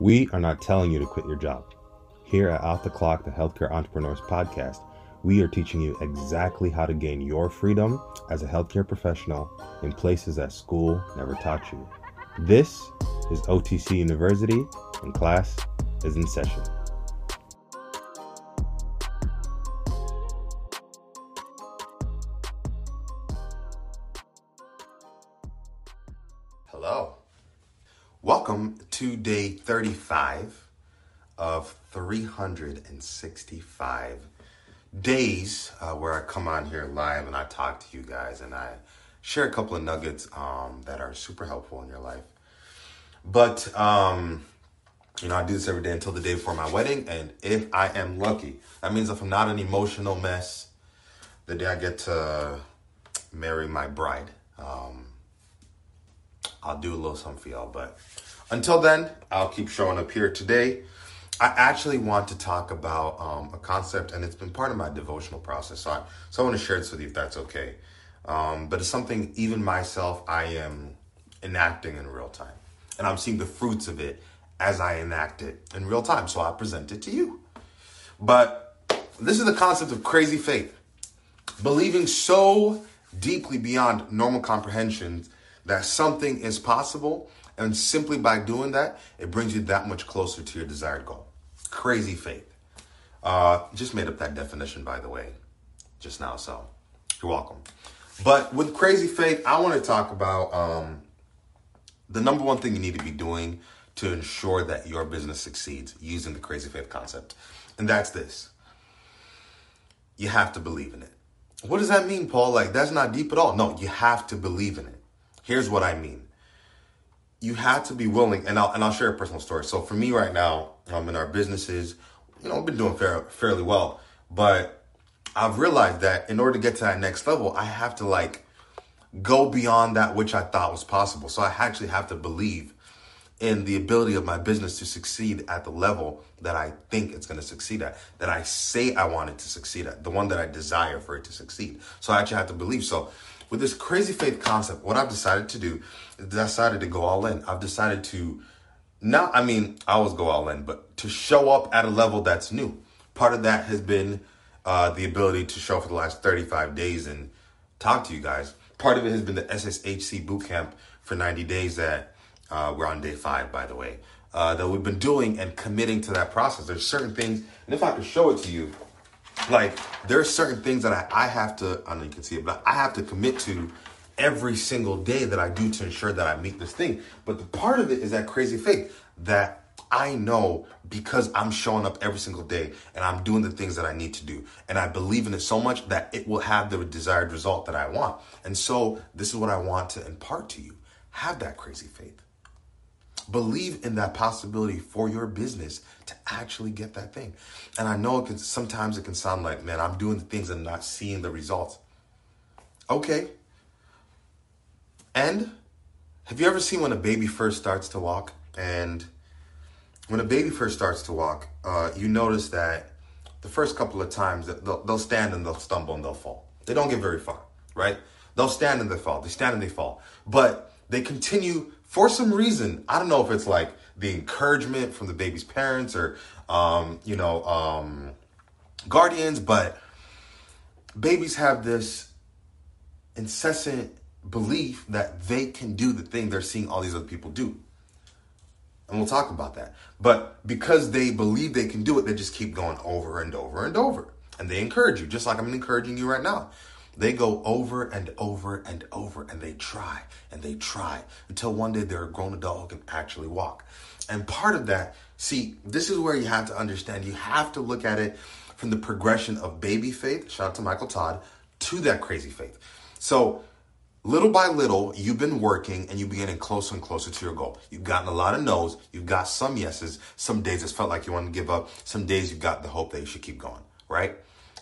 We are not telling you to quit your job. Here at Off the Clock, the Healthcare Entrepreneurs Podcast, we are teaching you exactly how to gain your freedom as a healthcare professional in places that school never taught you. This is OTC University, and class is in session. Hello. Welcome to day 35 of 365 days uh, where I come on here live and I talk to you guys and I share a couple of nuggets um, that are super helpful in your life. But, um, you know, I do this every day until the day before my wedding. And if I am lucky, that means if I'm not an emotional mess, the day I get to marry my bride, um, I'll do a little something for y'all. But until then, I'll keep showing up here today. I actually want to talk about um, a concept, and it's been part of my devotional process. So I, so I want to share this with you if that's okay. Um, but it's something even myself I am enacting in real time, and I'm seeing the fruits of it as I enact it in real time. So I present it to you. But this is the concept of crazy faith, believing so deeply beyond normal comprehensions that something is possible and simply by doing that, it brings you that much closer to your desired goal. Crazy faith. Uh, just made up that definition, by the way, just now. So you're welcome. But with crazy faith, I want to talk about um, the number one thing you need to be doing to ensure that your business succeeds using the crazy faith concept. And that's this you have to believe in it. What does that mean, Paul? Like, that's not deep at all. No, you have to believe in it. Here's what I mean you have to be willing, and I'll and I'll share a personal story. So for me right now, um, in our businesses, you know, I've been doing fair, fairly well, but I've realized that in order to get to that next level, I have to like go beyond that which I thought was possible. So I actually have to believe in the ability of my business to succeed at the level that I think it's going to succeed at, that I say I want it to succeed at, the one that I desire for it to succeed. So I actually have to believe. So with this crazy faith concept, what I've decided to do is decided to go all in. I've decided to not, I mean, I always go all in, but to show up at a level that's new. Part of that has been uh, the ability to show for the last 35 days and talk to you guys. Part of it has been the SSHC bootcamp for 90 days that uh, we're on day five, by the way, uh, that we've been doing and committing to that process. There's certain things, and if I could show it to you, like there are certain things that I, I have to, I don't know you can see it, but I have to commit to every single day that I do to ensure that I meet this thing. But the part of it is that crazy faith that I know because I'm showing up every single day and I'm doing the things that I need to do. And I believe in it so much that it will have the desired result that I want. And so this is what I want to impart to you. Have that crazy faith. Believe in that possibility for your business to actually get that thing. And I know it can sometimes it can sound like, man, I'm doing the things and not seeing the results. Okay. And have you ever seen when a baby first starts to walk? And when a baby first starts to walk, uh, you notice that the first couple of times they'll, they'll stand and they'll stumble and they'll fall. They don't get very far, right? They'll stand and they fall. They stand and they fall. But they continue for some reason. I don't know if it's like the encouragement from the baby's parents or, um, you know, um, guardians, but babies have this incessant belief that they can do the thing they're seeing all these other people do. And we'll talk about that. But because they believe they can do it, they just keep going over and over and over. And they encourage you, just like I'm encouraging you right now. They go over and over and over and they try and they try until one day they're a grown adult who can actually walk. And part of that, see, this is where you have to understand. You have to look at it from the progression of baby faith, shout out to Michael Todd, to that crazy faith. So little by little, you've been working and you've been getting closer and closer to your goal. You've gotten a lot of no's, you've got some yeses. Some days it's felt like you want to give up. Some days you've got the hope that you should keep going, right?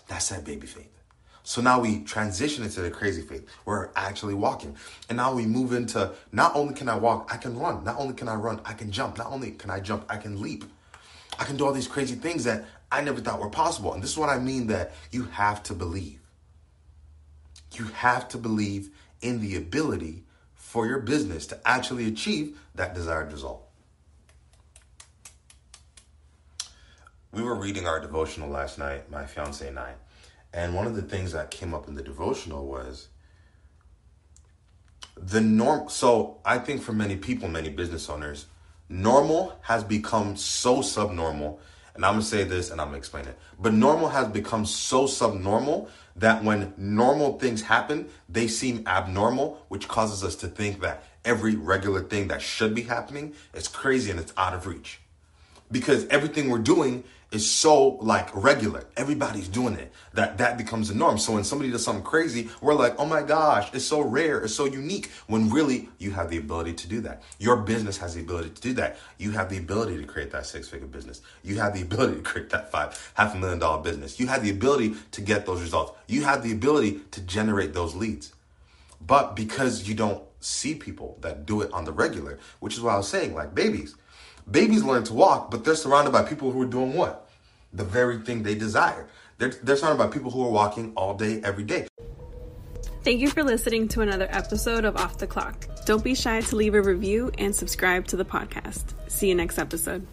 That's that baby faith. So now we transition into the crazy faith. We're actually walking. And now we move into not only can I walk, I can run. Not only can I run, I can jump. Not only can I jump, I can leap. I can do all these crazy things that I never thought were possible. And this is what I mean that you have to believe. You have to believe in the ability for your business to actually achieve that desired result. we were reading our devotional last night, my fiance and I. And one of the things that came up in the devotional was the norm. So I think for many people, many business owners, normal has become so subnormal. And I'm to say this and I'm to explain it. But normal has become so subnormal that when normal things happen, they seem abnormal, which causes us to think that every regular thing that should be happening is crazy and it's out of reach. Because everything we're doing is so like regular. Everybody's doing it. That that becomes the norm. So when somebody does something crazy, we're like, "Oh my gosh, it's so rare, it's so unique." When really you have the ability to do that. Your business has the ability to do that. You have the ability to create that six-figure business. You have the ability to create that five half a million dollar business. You have the ability to get those results. You have the ability to generate those leads. But because you don't see people that do it on the regular, which is why I was saying, like babies. Babies learn to walk, but they're surrounded by people who are doing what? the very thing they desire. They're, they're surrounded by people who are walking all day, every day. Thank you for listening to another episode of Off the Clock. Don't be shy to leave a review and subscribe to the podcast. See you next episode.